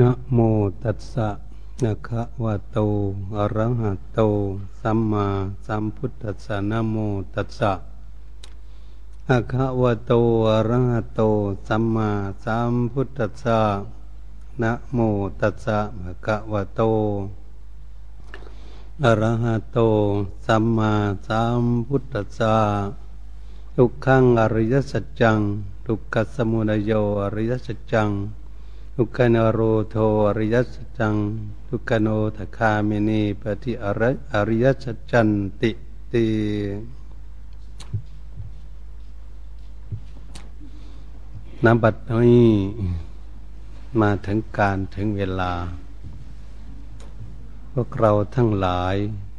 นะโมตัสสะนะคะวะโตอะระหะโต สัมมาสัมพุทธัสสะนะโมตัสสะอะคะวะโตอะระหะโต สัมมาสัมพุทธัสสะนะโมตัสสะอะคะวะโตอะระหะโต สัมมาสัมพุทธัสสะทุกขังอริยสัจจัง ทุกขสมุทัยโยอริยสัจจัง ทุกขโนโรโทอริยสัจจัง ทุกขโนทคามินีปฏิอริอริยสัจจันติตินบัดนี้มาถึงการถึงเวลา พวกเราทั้งหลาย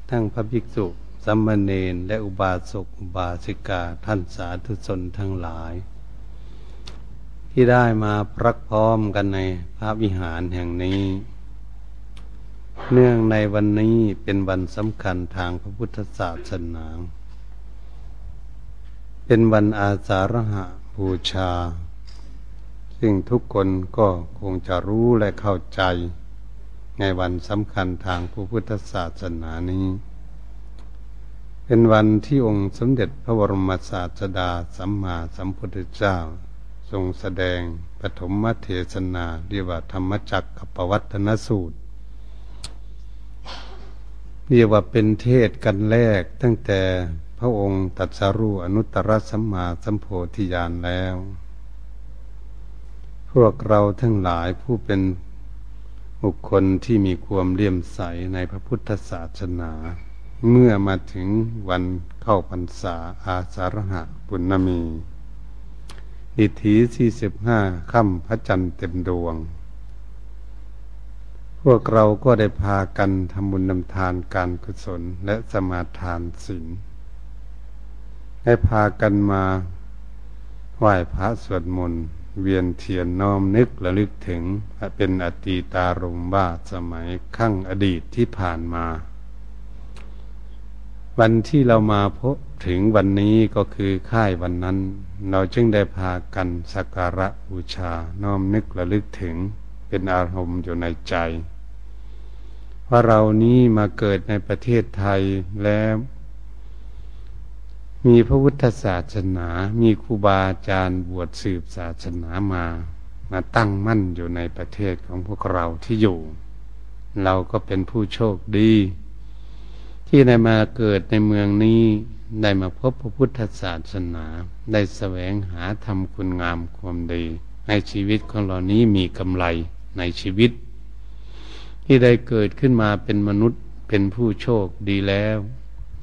ทั้งพระภิกษุสัมมเนนและอุบาสกอุบาสิกาท่านสาธุชนทั้งหลาย ที่ได้มาพรักพร้อมกันในพระวิหารแห่งนี้ เนื่องในวันนี้เป็นวันสำคัญทางพระพุทธศาสนา เป็นวันอาสาฬหะบูชา ซึ่งทุกคนก็คงจะรู้และเข้าใจในวันสำคัญทางพระพุทธศาสนานี้ เป็นวันที่องค์สมเด็จพระบรมศาสดาสัมมาสัมพุทธเจ้า ทรงแสดงปฐมเทศนาเรียกว่าธรรมจักกับปวัตนสูตรเรียกว่าเป็นเทศกันแรกตั้งแต่พระองค์ตัดสรู้อนุตตรสัมมาสัมโพธิญาณแล้ว พวกเราทั้งหลายผู้เป็นบุคคลที่มีความเลี่ยมใสในพระพุทธศาสนา เมื่อมาถึงวันเข้าพรรษาอาสาฬหะปุณณมี อิทธิสี่สิบห้าค่ำพระจันทร์เต็มดวง พวกเราก็ได้พากันทำบุญนำทานการกุศลและสมาทานศีลได้พากันมาไหว้พระสวดมนต์เวียนเทียนน้อมนึกระลึกถึงเป็นอตีตารมว่าสมัยขั้งอดีตที่ผ่านมา วันที่เรามาพบถึงวันนี้ก็คือค่ายวันนั้น เราจึงได้พากันสักการะบูชา น้อมนึกระลึกถึงเป็นอารมณ์อยู่ในใจ ว่าเรานี้มาเกิดในประเทศไทยแล้ว มีพระพุทธศาสนา มีครูบาอาจารย์บวชสืบศาสนามา มาตั้งมั่นอยู่ในประเทศของพวกเราที่อยู่ เราก็เป็นผู้โชคดี ที่ได้มาเกิดในเมืองนี้ ได้มาพบพระพุทธศาสนา ได้แสวงหาทำคุณงามความดีในชีวิตของเรานี้มีกำไรในชีวิต ที่ได้เกิดขึ้นมาเป็นมนุษย์เป็นผู้โชคดีแล้ว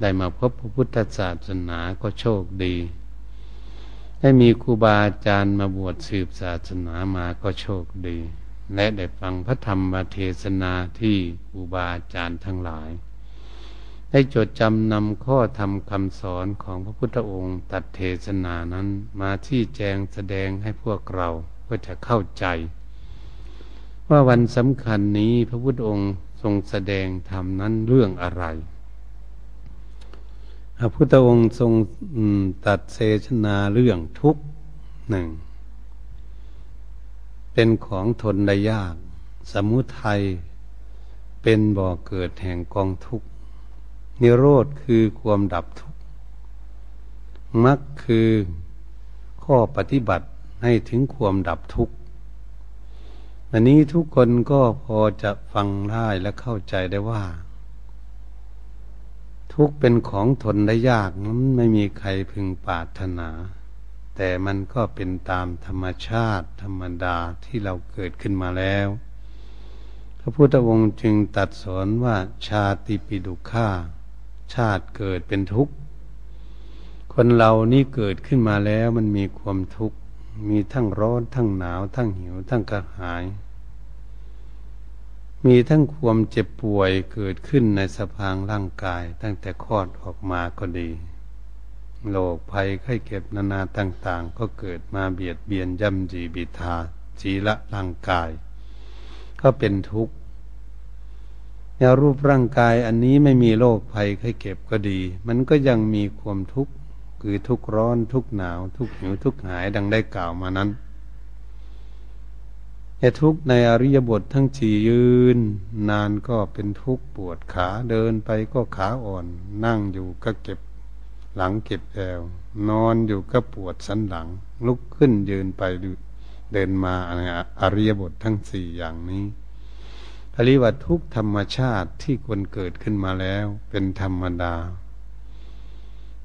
ได้มาพบพระพุทธศาสนาก็โชคดี ได้มีครูบาอาจารย์มาบวชสืบศาสนามาก็โชคดี และได้ฟังพระธรรมเทศนาที่ครูบาอาจารย์ทั้งหลาย ได้จดจำนำข้อธรรมคำสอนของพระพุทธองค์ตัดเทศนานั้นมาที่แจงแสดงให้พวกเราเพื่อจะเข้าใจ ว่าวันสำคัญนี้พระพุทธองค์ทรงแสดงธรรมนั้นเรื่องอะไร พระพุทธองค์ทรงตัดเทศนาเรื่องทุกหนึ่ง เป็นของทนได้ยาก สมุทัยเป็นบ่อเกิดแห่งกองทุกข์ นิโรธคือความดับทุกข์มรรคคือข้อปฏิบัติให้ถึงความดับทุกข์อันนี้ทุกคนก็พอจะฟังได้และเข้าใจได้ว่า ทุกเป็นของทนได้ยากมันไม่มีใครพึงปรารถนา แต่มันก็เป็นตามธรรมชาติธรรมดาที่เราเกิดขึ้นมาแล้วพระพุทธองค์จึงตัดสอนว่าชาติปิดุข่า ชาติเกิดเป็นทุกข์ คนเรานี่เกิดขึ้นมาแล้วมันมีความทุกข์ มีทั้งร้อนทั้งหนาว ทั้งหิว ทั้งกระหาย มีทั้งความเจ็บป่วยเกิดขึ้นในสภางร่างกาย ตั้งแต่คลอดออกมาก็ดีโรคภัยไข้เก็บนานาต่าง ๆ ก็เกิดมาเบียดเบียนย่ำจีบิทาจีละร่างกาย ก็เป็นทุกข์ แนวรูปร่างกายอันนี้ไม่มีโรคภัยไข้เก็บก็ดี มันก็ยังมีความทุกข์คือทุกร้อนทุกหนาว ทุกหิวทุกหายดังได้กล่าวมานั้นแต่ทุกในอริยบททั้งสี่ยืน นานก็เป็นทุกข์ปวดขาเดินไปก็ขาอ่อน นั่งอยู่ก็เก็บหลังเก็บแอวนอนอยู่ก็ปวดสันหลัง ลุกขึ้นยืนไปเดินมาอริยบททั้งสี่อย่างนี้ อริวัตทุกธรรมชาติที่ควรเกิดขึ้นมาแล้ว เป็นธรรมดา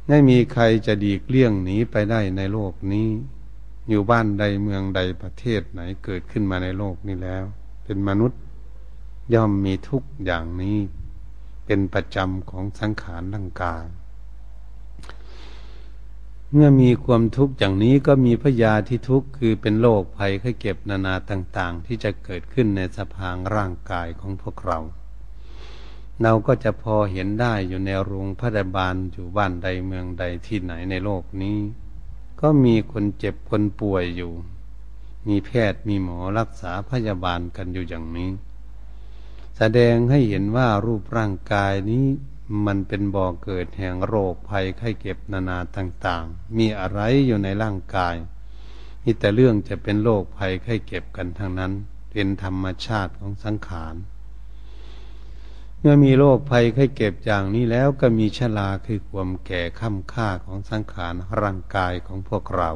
ไม่มีใครจะดีกเลี่ยงหนีไปได้ในโลกนี้ อยู่บ้านใดเมืองใดประเทศไหนเกิดขึ้นมาในโลกนี้แล้ว เป็นมนุษย์ย่อมมีทุกอย่างนี้ เป็นประจำของสังขารร่างกาย เมื่อมีความทุกข์อย่างนี้ก็มีพยาที่ทุกข์คือเป็นโรคภัยไข้เก็บนานาต่างๆ ที่จะเกิดขึ้นในสภางร่างกายของพวกเรา เราก็จะพอเห็นได้อยู่ในโรงพยาบาลอยู่บ้านใดเมืองใดที่ไหนในโลกนี้ ก็มีคนเจ็บคนป่วยอยู่ มีแพทย์มีหมอรักษาพยาบาลกันอยู่อย่างนี้ แสดงให้เห็นว่ารูปร่างกายนี้ มันเป็นบ่อเกิดแห่งโรคภัยไข้เก็บนานาต่าง ๆ มีอะไรอยู่ในร่างกายมีแต่เรื่องจะเป็นโรคภัยไข้เก็บกันทั้งนั้น เป็นธรรมชาติของสังขารเมื่อมีโรคภัยไข้เก็บอย่างนี้แล้วก็มีชราคือความแก่ข้ามค่าของสังขารร่างกายของพวกเรา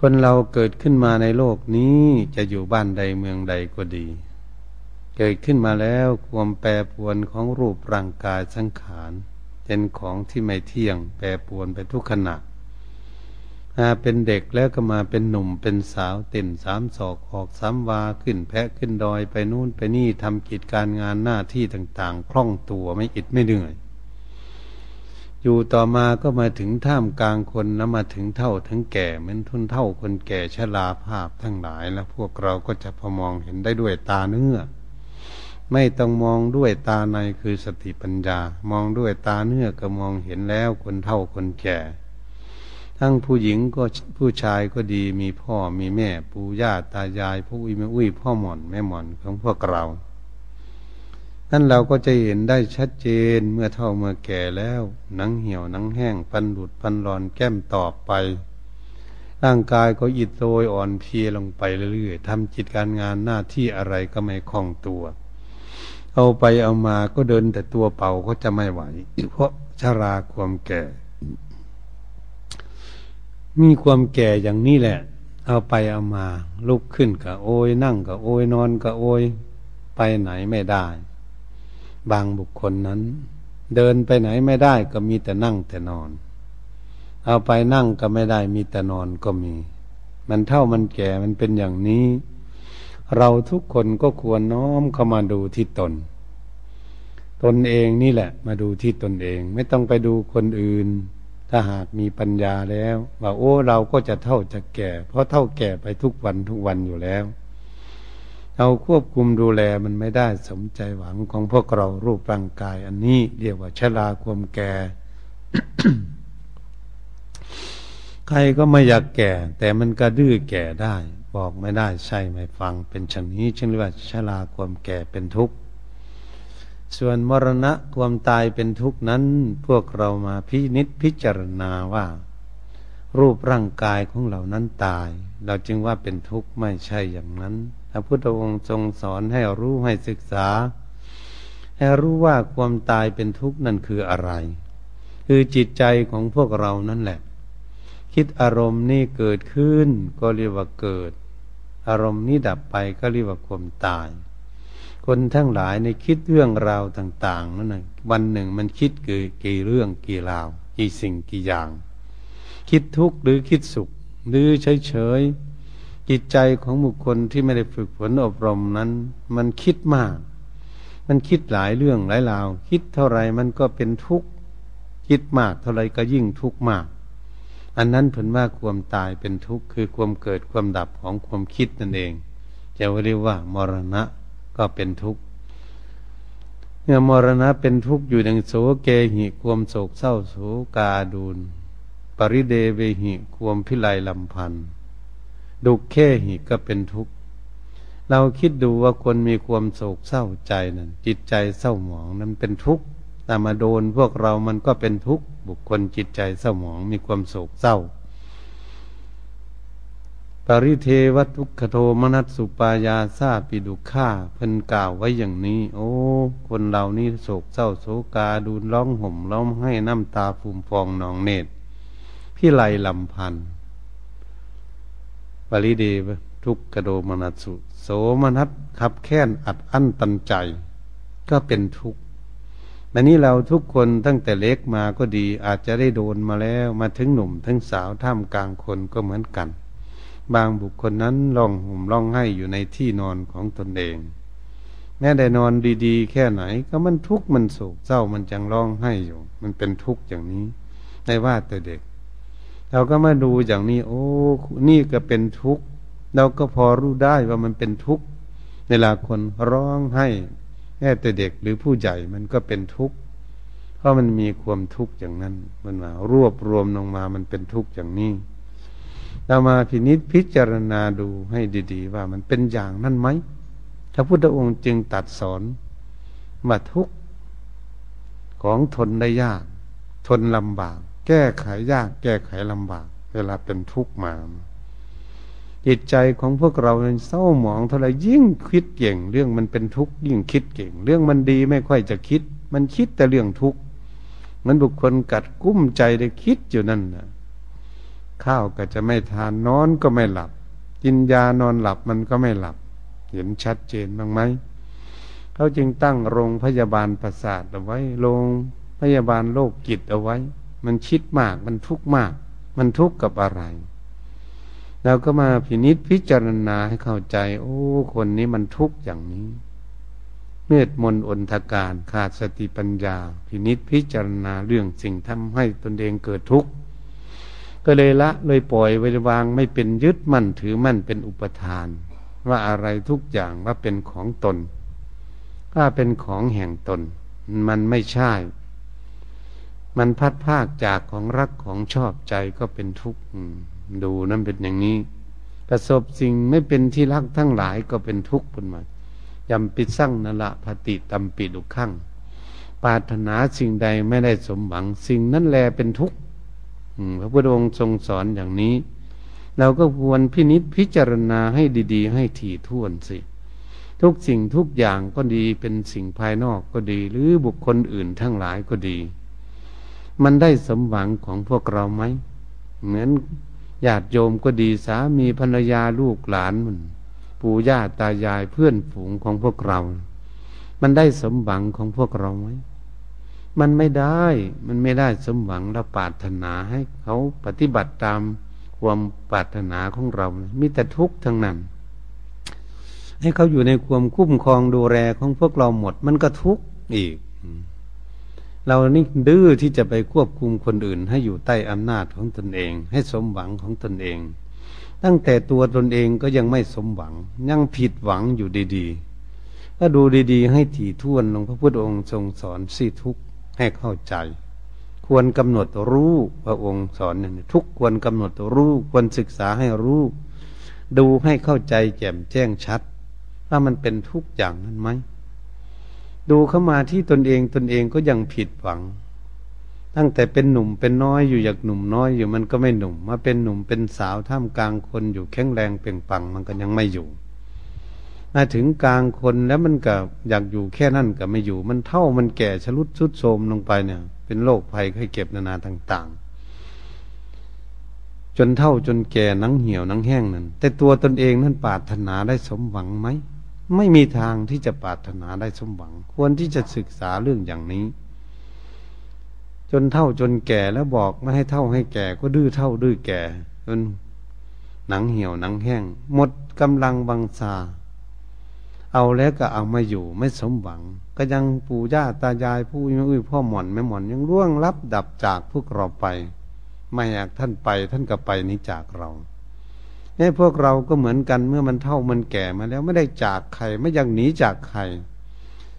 คนเราเกิดขึ้นมาในโลกนี้จะอยู่บ้านใดเมืองใดก็ดี เกิดขึ้นมาแล้วความแปรปวนของรูปร่างกายสังขารเป็นของที่ไม่เที่ยง แปรปวนไปทุกขณะมาเป็นเด็กแล้วก็มาเป็นหนุ่มเป็นสาวเต้นสามศอกออกสามวาขึ้นแพะขึ้นดอยไปนู่นไปนี่ทำกิจการงานหน้าที่ต่างๆ คล่องตัวไม่อิดไม่เหนื่อย อยู่ต่อมาก็มาถึงท่ามกลางคนแล้วมาถึงเท่าถึงแก่เหมือนทุนเท่าคนแก่ชราภาพทั้งหลายแล้วพวกเราก็จะพอมองเห็นได้ด้วยตาเนื้อ ไม่ต้องมองด้วยตาในคือสติปัญญา มองด้วยตาเนื้อก็มองเห็นแล้วคนเฒ่าคนแก่ ทั้งผู้หญิงก็ผู้ชายก็ดีมีพ่อมีแม่ ปู่ย่าตายายผู้อุ้ยแม่อุ้ยพ่อหมอนแม่หมอนของพวกเรานั่นเราก็จะเห็นได้ชัดเจนเมื่อเท่าเมื่อแก่แล้วหนังเหี่ยวหนังแห้งปันหลุดปันรอนแก้มต่อไป ร่างกายก็อิดโรยอ่อนเพลียลงไปเรื่อยๆทำจิตการงานหน้าที่อะไรก็ไม่คล่องตัว เอาไปเอามาก็เดินแต่ตัวเป่าก็จะไม่ไหว เพราะชาราความแก่ มีความแก่อย่างนี้แหละ เอาไปเอามา ลุกขึ้นก็โอยนั่งก็โอยนอนก็โอยไปไหนไม่ได้ บางบุคคลนั้น เดินไปไหนไม่ได้ก็มีแต่นั่งแต่นอน เอาไปนั่งก็ไม่ได้มีแต่นอนก็มี มันเท่ามันแก่มันเป็นอย่างนี้ เราทุกคนก็ควรน้อมเข้ามาดูที่ตน ตนเองนี่แหละ มาดูที่ตนเอง ไม่ต้องไปดูคนอื่น ถ้าหากมีปัญญาแล้วว่าโอ้เราก็จะเท่าจะแก่ เพราะเท่าแก่ไปทุกวันทุกวันอยู่แล้ว เราควบคุมดูแลมันไม่ได้สมใจหวังของพวกเรารูปร่างกาย อันนี้เรียกว่าชราความแก่ใครก็ไม่อยากแก่ แต่มันก็ดื้อแก่ได้ บอกไม่ได้ใช่ไม่ฟัง เป็นชนนี้จึงเรียกว่าชราความแก่เป็นทุกข์ส่วนมรณะความตายเป็นทุกข์นั้น พวกเรามาพินิษพิจารณาว่า รูปร่างกายของเรานั้นตาย เราจึงว่าเป็นทุกข์ไม่ใช่อย่างนั้นพระพุทธองค์ทรงสอนให้รู้ให้ศึกษา ให้รู้ว่าความตายเป็นทุกข์นั่นคืออะไร คือจิตใจของพวกเรานั่นแหละ คิดอารมณ์นี่เกิดขึ้นก็เรียกว่าเกิด อารมณ์นี้ดับไปก็เรียกว่าความตาย คนทั้งหลายในคิดเรื่องราวต่าง ๆนั่นนะวันหนึ่งมันคิดกี่กี่เรื่องกี่ราวกี่สิ่งกี่อย่าง คิดทุกข์หรือคิดสุข หรือเฉยๆจิตใจของบุคคลที่ไม่ได้ฝึกฝนอบรมนั้น มันคิดมาก มันคิดหลายเรื่องหลายราว คิดเท่าไรมันก็เป็นทุกข์คิดมากเท่าไรก็ยิ่งทุกข์มาก อันนั้นผลว่าความตายเป็นทุกข์คือความเกิดความดับของความคิดนั่นเองจะเรียกว่ามรณะก็เป็นทุกข์เมื่อมรณะเป็นทุกข์อยู่ดังโสเกหิความโศกเศร้าโศกาดูนปริเดเวหิความพิไลลำพันธ์ดุกแค่หิก็เป็นทุกข์ เราคิดดูว่าคนมีความโศกเศร้าใจนั่นจิตใจเศร้าหมองนั้นเป็นทุกข์ แต่มาโดนพวกเรามันก็เป็นทุกข์บุคคลจิตใจเศร้าหมองมีความโศกเศร้า ปริเทวทุกขโทมนัสสุปายาซาปิดุข่าเพิ่นกล่าวไว้อย่างนี้ โอ้ คนเหล่านี้โศกเศร้าโศกาดูร้องห่มร้องให้น้ำตาฟูมฟองนองเนตรพี่ไลลำพันปริเดวทุกขโดมนัสสุโสมนัสขับแค้นอัดอั้นตันใจ ก็เป็นทุกข์ อันนี้เราทุกคนตั้งแต่เล็กมาก็ดี อาจจะได้โดนมาแล้วมาถึงหนุ่มถึงสาวท่ามกลางคนก็เหมือนกัน บางบุคคลนั้นร้องห่มร้องไห้อยู่ในที่นอนของตนเอง แม้ได้นอนดีๆ แค่ไหน ก็มันทุกข์มันโศกเศร้ามันจังร้องไห้อยู่ มันเป็นทุกข์อย่างนี้ในว่าแต่เด็ก เราก็มาดูอย่างนี้ โอ้ นี่ก็เป็นทุกข์เราก็พอรู้ได้ว่ามันเป็นทุกข์เวลาคนร้องไห้ แค่แต่เด็กหรือผู้ใหญ่มันก็เป็นทุกข์ เพราะมันมีความทุกข์อย่างนั้น มันมารวบรวมลงมามันเป็นทุกข์อย่างนี้ เรามาพินิษพิจารณาดูให้ดีๆ ว่ามันเป็นอย่างนั้นไหมพระพุทธองค์จึงตัดสอนว่าทุกข์ของทนได้ยาก ทนลำบาก แก้ไขยาก แก้ไขลำบาก เวลาเป็นทุกข์มา จิตใจของพวกเราเศร้าหมองเท่าไรยิ่งคิดเก่ง เรื่องมันเป็นทุกข์ยิ่งคิดเก่ง เรื่องมันดีไม่ค่อยจะคิด มันคิดแต่เรื่องทุกข์มันบุคคลกัดกุ้มใจได้คิดอยู่นั่นนะข้าวก็จะไม่ทานนอนก็ไม่หลับ กินยานอนหลับมันก็ไม่หลับ เห็นชัดเจนบ้างไหมเขาจึงตั้งโรงพยาบาลประสาทเอาไว้โรงพยาบาลโรคจิตเอาไว้ มันคิดมากมันทุกข์มาก มันทุกข์กับอะไร เราก็มาพินิษพิจารณาให้เข้าใจ โอ้ คนนี้มันทุกข์อย่างนี้ เมื่อมนอนทการขาดสติปัญญา พินิษพิจารณาเรื่องสิ่งทำให้ตนเองเกิดทุกข์ก็เลยละเลยปล่อยไว้วางไม่เป็นยึดมั่นถือมั่นเป็นอุปทาน ว่าอะไรทุกอย่างว่าเป็นของตนถ้าเป็นของแห่งตน มันไม่ใช่ มันพัดภาคจากของรักของชอบใจก็เป็นทุกข์ ดูนั่นเป็นอย่างนี้ ประสบสิ่งไม่เป็นที่รักทั้งหลายก็เป็นทุกข์เป็นมายำปิดสั่งนละพติตัมปิดุขังปาถนาสิ่งใดไม่ได้สมหวัง สิ่งนั้นแลเป็นทุกข์พระพุทธองค์ทรงสอนอย่างนี้ เราก็ควรพินิษพิจารณาให้ดี ๆ ให้ถี่ถ้วนสิ ทุกสิ่งทุกอย่างก็ดีเป็นสิ่งภายนอกก็ดี หรือบุคคลอื่นทั้งหลายก็ดี มันได้สมหวังของพวกเราไหม เหมือน ญาติโยมก็ดีสามีภรรยาลูกหลานมันปู่ย่าตายายเพื่อนฝูงของพวกเรา มันได้สมหวังของพวกเราไหมมันไม่ได้ มันไม่ได้สมหวังเราปรารถนาให้เขาปฏิบัติตามความปรารถนาของเรา มีแต่ทุกข์ทั้งนั้น ให้เขาอยู่ในความคุ้มครองดูแลของพวกเราหมด มันก็ทุกข์อีก เรานี่ดื้อที่จะไปควบคุมคนอื่น ให้อยู่ใต้อำนาจของตนเอง ให้สมหวังของตนเอง ตั้งแต่ตัวตนเองก็ยังไม่สมหวัง ยังผิดหวังอยู่ดีๆ ก็ดูดีๆ ให้ถี่ถ้วนหลวงพระพุทธองค์ทรงสอนสิทุกให้เข้าใจ ควรกำหนดรู้พระองค์สอนเนี่ยทุกควรกำหนดรู้ควรศึกษาให้รู้ ดูให้เข้าใจแจ่มแจ้งชัด ว่ามันเป็นทุกอย่างนั้นไหม ดูเข้ามาที่ตนเองตนเองก็ยังผิดหวัง ตั้งแต่เป็นหนุ่มเป็นน้อยอยู่อยากหนุ่มน้อยอยู่มันก็ไม่หนุ่ม มาเป็นหนุ่มเป็นสาวท่ามกลางคนอยู่แข็งแรงเปล่งปังมันก็ยังไม่อยู่มาถึงกลางคนแล้วมันก็อยากอยู่แค่นั้นก็ไม่อยู่ มันเท่ามันแก่ชรุดชุดโทมลงไปเนี่ย เป็นโรคภัยไข้เก็บนานาต่าง ๆ จนเท่าจนแก่นังเหี่ยวนังแห้งนั่นแต่ตัวตนเองนั้นปรารถนาได้สมหวังไหม ไม่มีทางที่จะปรารถนาได้สมหวัง ควรที่จะศึกษาเรื่องอย่างนี้ จนเท่าจนแก่แล้วบอกไม่ให้เท่าให้แก่ ก็ดื้อเท่าดื้อแก่จนหนังเหี่ยวหนังแห้ง หมดกำลังบังซาเอาแล้วก็เอามาอยู่ไม่สมหวัง ก็ยังปู่ย่าตายายผู้อุ้ยพ่อหมอนแม่หมอนยังร่วงรับดับจากพวกเราไป ไม่อยากท่านไปท่านก็ไปนี้จากเรา นี่พวกเราก็เหมือนกันเมื่อมันเท่ามันแก่มาแล้วไม่ได้จากใครไม่ยากหนีจากใคร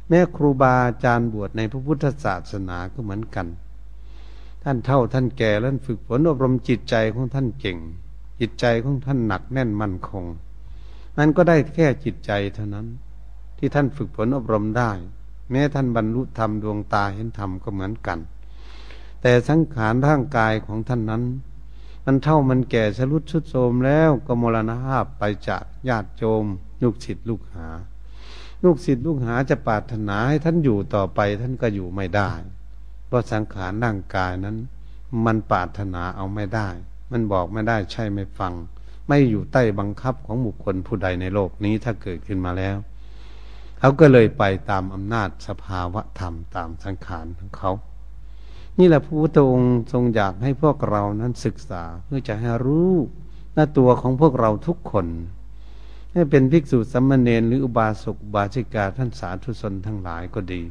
แม่ครูบาอาจารย์บวชในพระพุทธศาสนาก็เหมือนกัน ท่านเท่าท่านแก่แล้วฝึกฝนอบรมจิตใจของท่านเก่ง จิตใจของท่านหนักแน่นมั่นคงนั้นก็ได้แค่จิตใจเท่านั้น ที่ท่านฝึกฝนอบรมได้ แม้ท่านบรรลุธรรมดวงตาเห็นธรรมก็เหมือนกัน แต่สังขารร่างกายของท่านนั้น มันเท่ามันแก่ชรุดชุดโทมแล้วก็มรณภาพไปจากญาติโยมลูกศิษย์ลูกหา ลูกศิษย์ลูกหาจะปรารถนาให้ท่านอยู่ต่อไปท่านก็อยู่ไม่ได้ เพราะสังขารร่างกายนั้น มันปรารถนาเอาไม่ได้ มันบอกไม่ได้ใช่ไม่ฟัง ไม่อยู่ใต้บังคับของบุคคลผู้ใดในโลกนี้ถ้าเกิดขึ้นมาแล้ว เขาก็เลยไปตามอำนาจสภาวะธรรมตามสังขารของเขา นี่แหละพระพุทธองค์ทรงอยากให้พวกเรานั้นศึกษาเพื่อจะให้รู้หน้าตัวของพวกเราทุกคน ให้เป็นภิกษุสัมมาเนรหรืออุบาสกบาชิกาท่านสาธุชนทั้งหลายก็ดี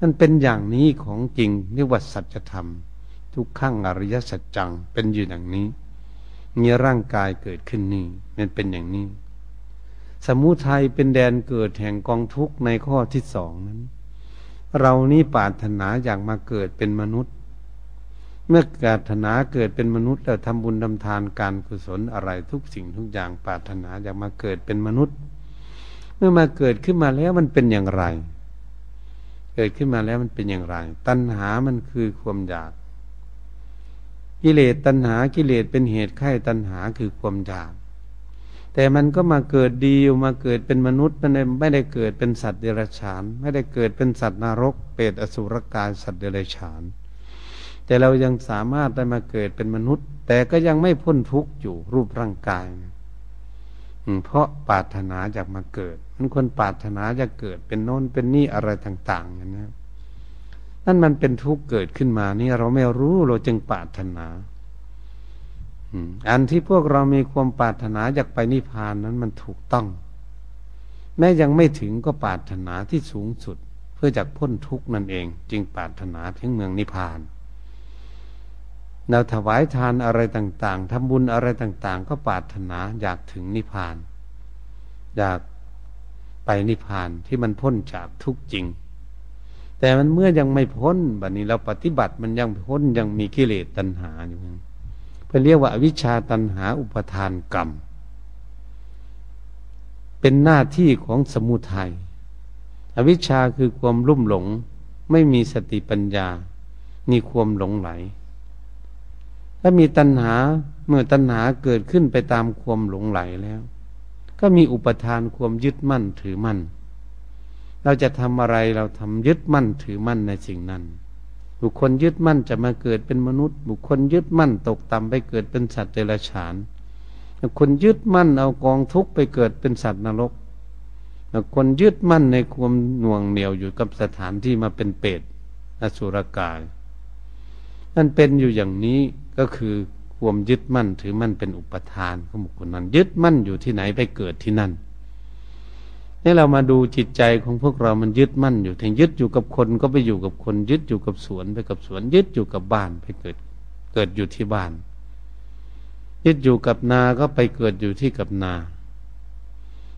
นั่นเป็นอย่างนี้ของจริงเรียกว่าสัจธรรม ทุกขั้งอริยสัจจังเป็นอยู่อย่างนี้มีร่างกายเกิดขึ้นนี่มันเป็นอย่างนี้ สมุทัยเป็นแดนเกิดแห่งกองทุกข์ในข้อที่สองนั้น เรานี่ปรารถนาอยากมาเกิดเป็นมนุษย์ เมื่อปรารถนาเกิดเป็นมนุษย์แล้วทำบุญทำทานการกุศลอะไรทุกสิ่งทุกอย่างปรารถนาอยากมาเกิดเป็นมนุษย์ เมื่อมาเกิดขึ้นมาแล้วมันเป็นอย่างไร เกิดขึ้นมาแล้วมันเป็นอย่างไร ตัณหามันคือความอยาก กิเลสตัณหากิเลสเป็นเหตุไข้ตัณหาคือความอยาก แต่มันก็มาเกิดดีมาเกิดเป็นมนุษย์มันไม่ได้เกิดเป็นสัตว์เดรัจฉาน ไม่ได้เกิดเป็นสัตว์นรก เปรตอสุรกายสัตว์เดรัจฉาน แต่เรายังสามารถได้มาเกิดเป็นมนุษย์ แต่ก็ยังไม่พ้นทุกข์อยู่รูปร่างกายเพราะปรารถนาอยากมาเกิดมันคนปรารถนาจะเกิดเป็นโน้นเป็นนี่อะไรต่างๆอย่างนี้นั่นมันเป็นทุกข์เกิดขึ้นมานี่เราไม่รู้เราจึงปรารถนา อันที่พวกเรามีความปรารถนาอยากไปนิพพานนั้นมันถูกต้อง แม้ยังไม่ถึงก็ปรารถนาที่สูงสุด เพื่อจากพ้นทุกนั่นเอง จึงปรารถนาถึงเมืองนิพพานเราถวายทานอะไรต่าง ๆทำบุญอะไรต่าง ๆ ก็ปรารถนาอยากถึงนิพพาน อยากไปนิพพานที่มันพ้นจากทุกจริง แต่มันเมื่อยังไม่พ้นบัดนี้เราปฏิบัติมันยังพ้นยังมีกิเลสตัณหาอยู่ เเรียกว่าวิชชาตันหาอุปทานกรรม เป็นหน้าที่ของสมุทยัยอวิชชาคือความลุ่มหลง ไม่มีสติปัญญา มีความหลงไหล ถ้ามีตัณหาเมื่อตัณหาเกิดขึ้นไปตามความหลงไหลแล้ว ก็มีอุปทานความยึดมั่นถือมั่น เราจะทำอะไรเราทำยึดมั่นถือมั่นในสิ่งนั้น บุคคลยึดมั่นจะมาเกิดเป็นมนุษย์ บุคคลยึดมั่นตกต่ำไปเกิดเป็นสัตว์เดรัจฉานบุคคลยึดมั่นเอากองทุกข์ไปเกิดเป็นสัตว์นรกบุคคลยึดมั่นในความหน่วงเหนียวอยู่กับสถานที่มาเป็นเปรตอสุรกายนั่นเป็นอยู่อย่างนี้ก็คือความยึดมั่นถือมั่นเป็นอุปทานของบุคคลนั้นยึดมั่นอยู่ที่ไหนไปเกิดที่นั่น นี่เรามาดูจิตใจของพวกเรามันยึดมั่นอยู่ถึงยึดอยู่กับคนก็ไปอยู่กับคน ยึดอยู่กับสวนไปกับสวน ยึดอยู่กับบ้านไปเกิด เกิดอยู่ที่บ้าน ยึดอยู่กับนาก็ไปเกิดอยู่ที่กับนา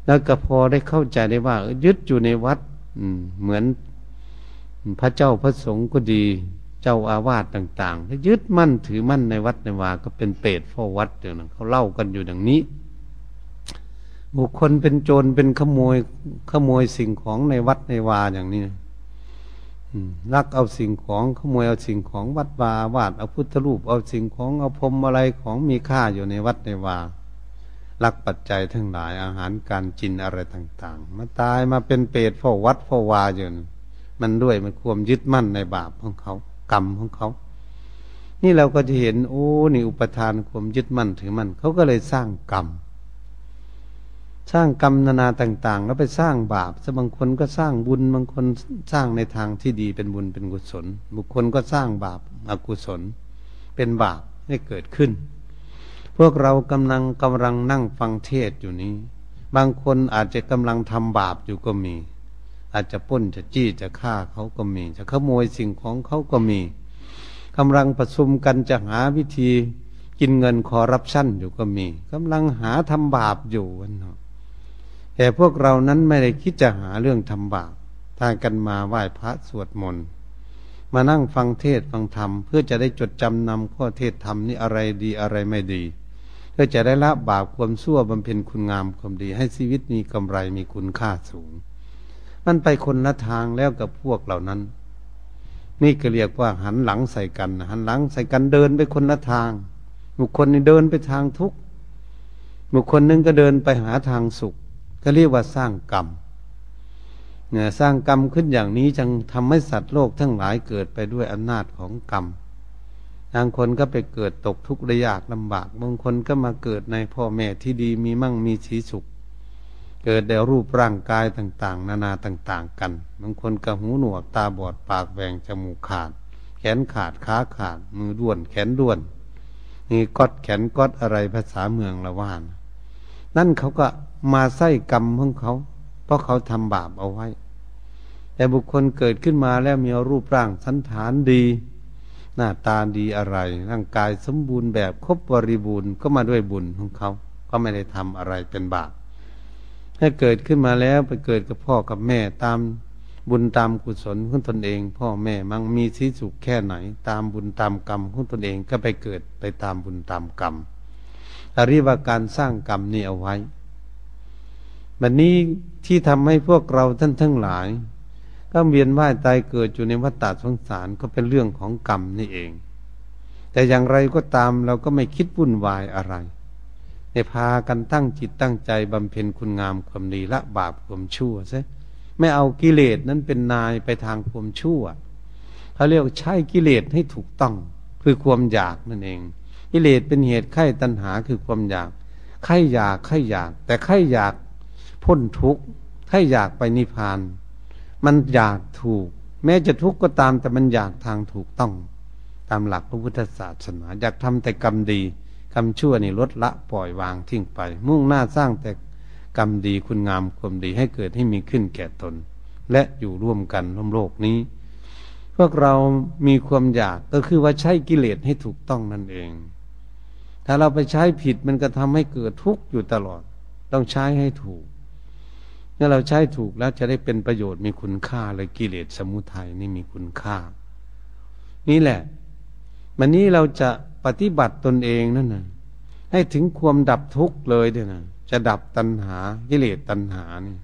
แล้วก็พอได้เข้าใจได้ว่า ยึดอยู่ในวัด อืเหมือนพระเจ้าพระสงฆ์ก็ดี เจ้าอาวาสต่างๆถ้ายึดมั่นถือมั่นในวัดในวาก็เป็นเปรตเฝ้าวัดอย่างนั้นเขาเล่ากันอยู่อย่างนี้ บุคคลเป็นโจรเป็นขโมยขโมยสิ่งของในวัดในวาอย่างนี้ลักเอาสิ่งของขโมยเอาสิ่งของวัดวาวาดเอาพุทธรูปเอาสิ่งของเอาพรมอะไรของมีค่าอยู่ในวัดในวาลักปัจจัยทั้งหลายอาหารการกินอะไรต่าง ๆ มาตายมาเป็นเปรตเฝ้าวัดเฝ้าวาอยู่มันด้วยมันความยึดมั่นในบาปของเขา กรรมของเขา นี่เราก็จะเห็นโอ้นี่อุปทานความยึดมั่นถือมั่นเขาก็เลยสร้างกรรม สร้างกรรมนานาต่าง ๆ แล้วไปสร้างบาปซะบางคนก็สร้างบุญบางคนสร้างในทางที่ดีเป็นบุญเป็นกุศล บุคคลก็สร้างบาปอกุศล เป็นบาปให้เกิดขึ้น พวกเรากำลังกำลังนั่งฟังเทศอยู่นี้ บางคนอาจจะกำลังทำบาปอยู่ก็มี อาจจะป้นจะจี้จะฆ่าเขาก็มี จะขโมยสิ่งของเขาก็มีกำลังประชุมกันจะหาวิธีกินเงินคอรับชั่นอยู่ก็มีกำลังหาทำบาปอยู่วันเนาะ แต่พวกเรานั้นไม่ได้คิดจะหาเรื่องทำบาปทางกันมาไหว้พระสวดมนต์มานั่งฟังเทศฟังธรรม เพื่อจะได้จดจำนำข้อเทศธรรมนี่อะไรดีอะไรไม่ดี เพื่อจะได้ละบาปความชั่วบำเพ็ญคุณงามความดี ให้ชีวิตมีกำไรมีคุณค่าสูง มันไปคนละทางแล้วกับพวกเหล่านั้น นี่ก็เรียกว่าหันหลังใส่กัน หันหลังใส่กันเดินไปคนละทาง บุคคลนี่เดินไปทางทุกข์บุคคลนึงก็เดินไปหาทางสุข ก็เรียกว่าสร้างกรรมเนี่ยสร้างกรรมขึ้นอย่างนี้จึงทำให้สัตว์โลกทั้งหลายเกิดไปด้วยอำนาจของกรรมบางคนก็ไปเกิดตกทุกข์ระยากลำบากบางคนก็มาเกิดในพ่อแม่ที่ดีมีมั่งมีชีสุข เกิดแต่รูปร่างกายต่างๆ นานาต่างๆ กัน บางคนก็หูหนวกตาบอดปากแหว่งจมูกขาด แขนขาดขาขาด มือด้วน แขนด้วนนี่กอดแขนกอดอะไรภาษาเมืองละว่าน นั่นเขาก็มาไส้กรรมของเขา เพราะเขาทำบาปเอาไว้ แต่บุคคลเกิดขึ้นมาแล้วมีรูปร่างสันฐานดี หน้าตาดีอะไร ร่างกายสมบูรณ์แบบครบบริบูรณ์ก็มาด้วยบุญของเขา ก็ไม่ได้ทำอะไรเป็นบาปถ้าเกิดขึ้นมาแล้วไปเกิดกับพ่อกับแม่ตามบุญตามกุศลของตนเอง พ่อแม่มั่งมีสีสุขแค่ไหน ตามบุญตามกรรมของตนเองก็ไปเกิดไปตามบุญตามกรรม อริว่าการสร้างกรรมนี่เอาไว้บัดนนี้ที่ทำให้พวกเราท่านทั้งหลาย ก็เวียนว่ายตายเกิดอยู่ในวัฏฏะสงสารก็เป็นเรื่องของกรรมนี่เอง แต่อย่างไรก็ตามเราก็ไม่คิดวุ่นวายอะไรในพากันตั้งจิตตั้งใจบำเพ็ญคุณงามความดีละบาปความชั่วซะไม่เอากิเลสนั้นเป็นนายไปทางความชั่วเขาเรียกใช้กิเลสให้ถูกต้อง คือความอยากนั่นเอง กิเลสเป็นเหตุไข้ตัณหาคือความอยากไข้อยากไข้อยาก แต่ไข้อยากพ้นทุกข์ไข้อยากไปนิพพาน มันอยากถูก แม้จะทุกข์ก็ตามแต่มันอยากทางถูกต้อง ตามหลักพระพุทธศาสนา อยากทำแต่กรรมดีกรรมชั่วนี่ลดละปล่อยวางทิ้งไป มุ่งหน้าสร้างแต่กรรมดีคุณงามความดีให้เกิดให้มีขึ้นแก่ตน และอยู่ร่วมกันร่วมโลกนี้ พวกเรามีความอยากก็คือว่าใช้กิเลสให้ถูกต้องนั่นเอง ถ้าเราไปใช้ผิดมันก็ทำให้เกิดทุกข์อยู่ตลอด ต้องใช้ให้ถูกเมื่อเราใช้ถูกแล้วจะได้เป็นประโยชน์มีคุณค่าเลยกิเลสสมุทัยนี่มีคุณค่า นี่แหละวันนี้เราจะปฏิบัติตนเองนั่นนะให้ถึงความดับทุกข์เลยเดี๋ยนะจะดับตัณหากิเลสตัณหานี่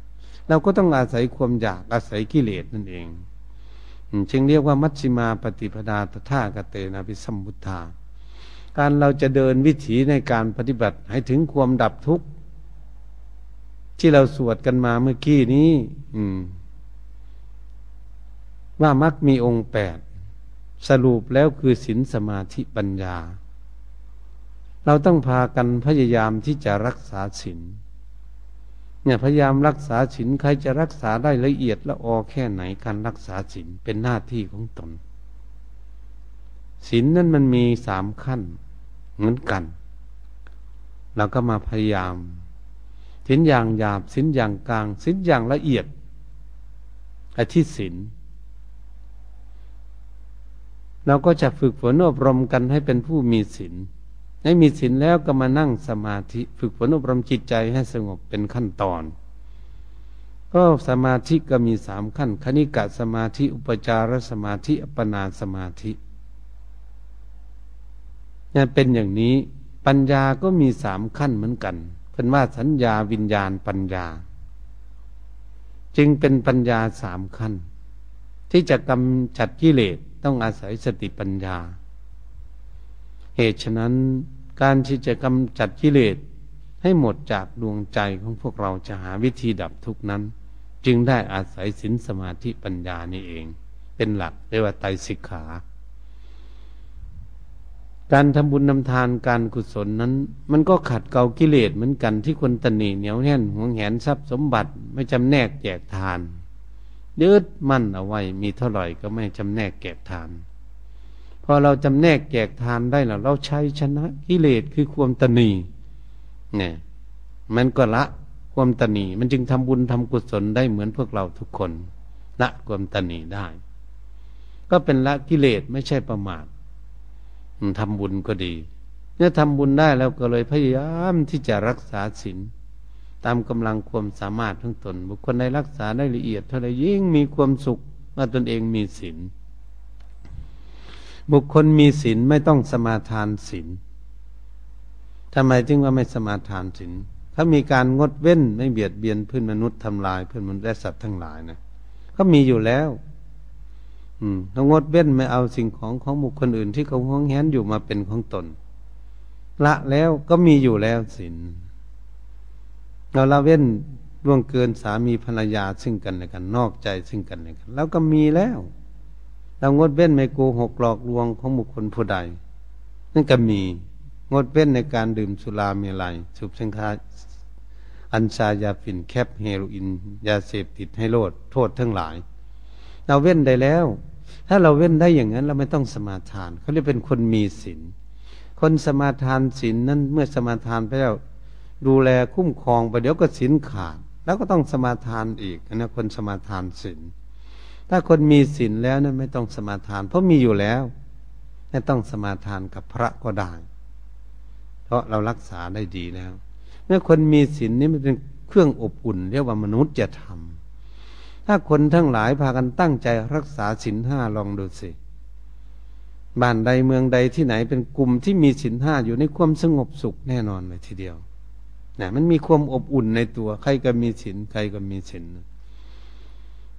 เราก็ต้องอาศัยความอยากอาศัยกิเลสนั่นเองจึงเรียกว่ามัชฌิมาปฏิปดาตถากเตนะพิสัมพุทธา การเราจะเดินวิถีในการปฏิบัติให้ถึงความดับทุกข์ ที่เราสวดกันมาเมื่อกี้นี้ อืม ว่ามักมีองค์แปดสรุปแล้วคือศีลสมาธิปัญญา เราต้องพากันพยายามที่จะรักษาศีลเนี่ยพยายามรักษาศีลใครจะรักษาได้ละเอียดละออแค่ไหนการรักษาศีลเป็นหน้าที่ของตน ศีลนั้นมันมีสามขั้นเหมือนกัน เราก็มาพยายามศีลอย่างหยาบศีลอย่างกลางศีลอย่างละเอียดอธิศีลเราก็จะฝึกฝนอบรมกันให้เป็นผู้มีศีลให้มีศีลแล้วก็มานั่งสมาธิ ฝึกฝนอบรมจิตใจให้สงบเป็นขั้นตอน ก็สมาธิก็มีสามขั้น คณิกะสมาธิ อุปจารสมาธิ อัปปนาสมาธิ เนี่ยเป็นอย่างนี้ปัญญาก็มีสามขั้นเหมือนกันเป็นว่าสัญญาวิญญาณปัญญา จึงเป็นปัญญาสามขั้น ที่จะกำจัดกิเลสต้องอาศัยสติปัญญา เหตุฉะนั้นการที่จะกำจัดกิเลสให้หมดจากดวงใจของพวกเราจะหาวิธีดับทุกนั้น จึงได้อาศัยสินสมาธิปัญญานี่เอง เป็นหลักเรียกว่าไตสิกขา การทำบุญนำทานการกุศลนั้น มันก็ขัดเกลากิเลสเหมือนกันที่คนตนีเหนียวแน่นหวงแหนทรัพย์สมบัติไม่จำแนกแจกทานยึดมั่นเอาไว้มีเท่าไหร่ก็ไม่จำแนกแจกทานพอเราจำแนกแจกทานได้แล้วเราใช้ชนะกิเลสคือความตนีเนี่ย มันก็ละความตนีมันจึงทำบุญทำกุศลได้เหมือนพวกเราทุกคนละความตนีได้ ก็เป็นละกิเลสไม่ใช่ประมาท ทำบุญก็ดีเนี่ยทำบุญได้แล้วก็เลยพยายามที่จะรักษาศีลตามกำลังความสามารถทั้งตน บุคคลใดรักษาได้ละเอียดเท่าไรยิ่งมีความสุขเมื่อตนเองมีศีลบุคคลมีศีลไม่ต้องสมาทานศีลทำไมจึงว่าไม่สมาทานศีลถ้ามีการงดเว้นไม่เบียดเบียนเพื่อนมนุษย์ทำลายเพื่อนมนุษย์และสัตว์ทั้งหลายนะก็มีอยู่แล้ว อืมต้องงดเว้นไม่เอาสิ่งของของบุคคลอื่นที่เขาห้องแหนอยู่มาเป็นของตน ละแล้วก็มีอยู่แล้วศีลเราละเว้นล่วงเกินสามีภรรยาซึ่งกันและกัน นอกใจซึ่งกันและกัน แล้วก็มีแล้ว เรางดเว้นไม่โกหกหลอกลวงของบุคคลผู้ใด นั่นก็มี งดเว้นในการดื่มสุราเมรัยสูบสังฆาอัญชายาฝิ่นแคปเฮโรอีนยาเสพติดให้โลดโทษทั้งหลาย เราเว้นได้แล้ว ถ้าเราเว้นได้อย่างนั้น เราไม่ต้องสมาทานเขาเรียกเป็นคนมีศีลคนสมาทานศีลนั้นเมื่อสมาทานไปแล้วดูแลคุ้มครองไปเดี๋ยวก็ศีลขาด แล้วก็ต้องสมาทานอีกนะคนสมาทานศีลถ้าคนมีศีลแล้วนั้นไม่ต้องสมาทาน เพราะมีอยู่แล้วไม่ต้องสมาทานกับพระก็ได้ เพราะเรารักษาได้ดีแล้ว เมื่อคนมีศีลนี้มันเป็นเครื่องอบอุ่น เรียกว่ามนุษย์จะทำ ถ้าคนทั้งหลายพากันตั้งใจรักษาศีลห้าลองดูสิบ้านใดเมืองใดที่ไหนเป็นกลุ่มที่มีศีลห้าอยู่ในความสงบสุขแน่นอนเลยทีเดียวนะมันมีความอบอุ่นในตัว ใครก็มีศีลใครก็มีศีล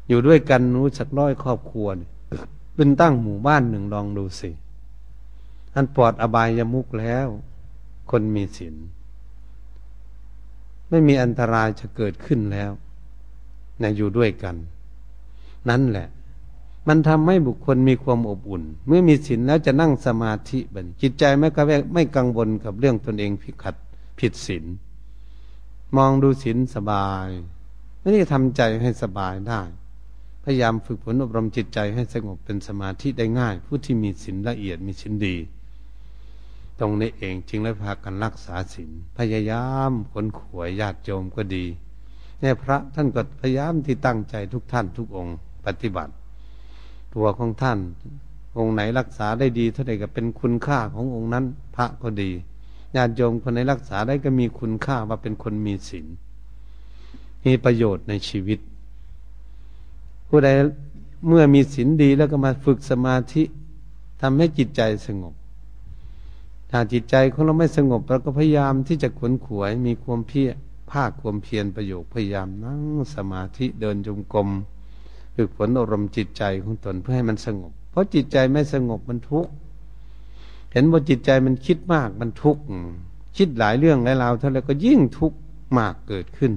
อยู่ด้วยกันรู้สักร้อยครอบครัวเป็นตั้งหมู่บ้านหนึ่งลองดูสิอันปลอดอบายยมุกแล้ว คนมีศีลไม่มีอันตรายจะเกิดขึ้นแล้ว นะอยู่ด้วยกัน นั่นแหละ มันทำให้บุคคลมีความอบอุ่น เมื่อมีศีลแล้วจะนั่งสมาธิบันจิตใจไม่กระแวกไม่กังวลกับเรื่องตนเองผิดขัดผิดศีลมองดูศีลสบาย ไม่ได้ทำใจให้สบายได้ พยายามฝึกฝนอบรมจิตใจให้สงบเป็นสมาธิได้ง่าย ผู้ที่มีศีลละเอียดมีศีลดี ตรงนี้เองจึงได้พากันรักษาศีลพยายามคนขวยญาติโยมก็ดี เนี่ยพระท่านก็พยายามที่ตั้งใจทุกท่านทุกองค์ปฏิบัติ ตัวของท่าน องค์ไหนรักษาได้ดีเท่าไหร่ก็เป็นคุณค่าขององค์นั้น พระก็ดีญาติโยมคนไหนรักษาได้ก็มีคุณค่าว่าเป็นคนมีศีลมีประโยชน์ในชีวิต ผู้ใดเมื่อมีศีลดีแล้วก็มาฝึกสมาธิทำให้จิตใจสงบ ถ้าจิตใจของเราไม่สงบเราก็พยายามที่จะขวนขวายมีความเพียร ภาคความเพียรประโยคพยายามนั่งสมาธิเดินจงกรมฝึกฝนอารมณ์จิตใจของตนเพื่อให้มันสงบ เพราะจิตใจไม่สงบมันทุกข์เห็นว่าจิตใจมันคิดมากมันทุกข์คิดหลายเรื่องหลายราวเท่าไรก็ยิ่งทุกข์มากเกิดขึ้น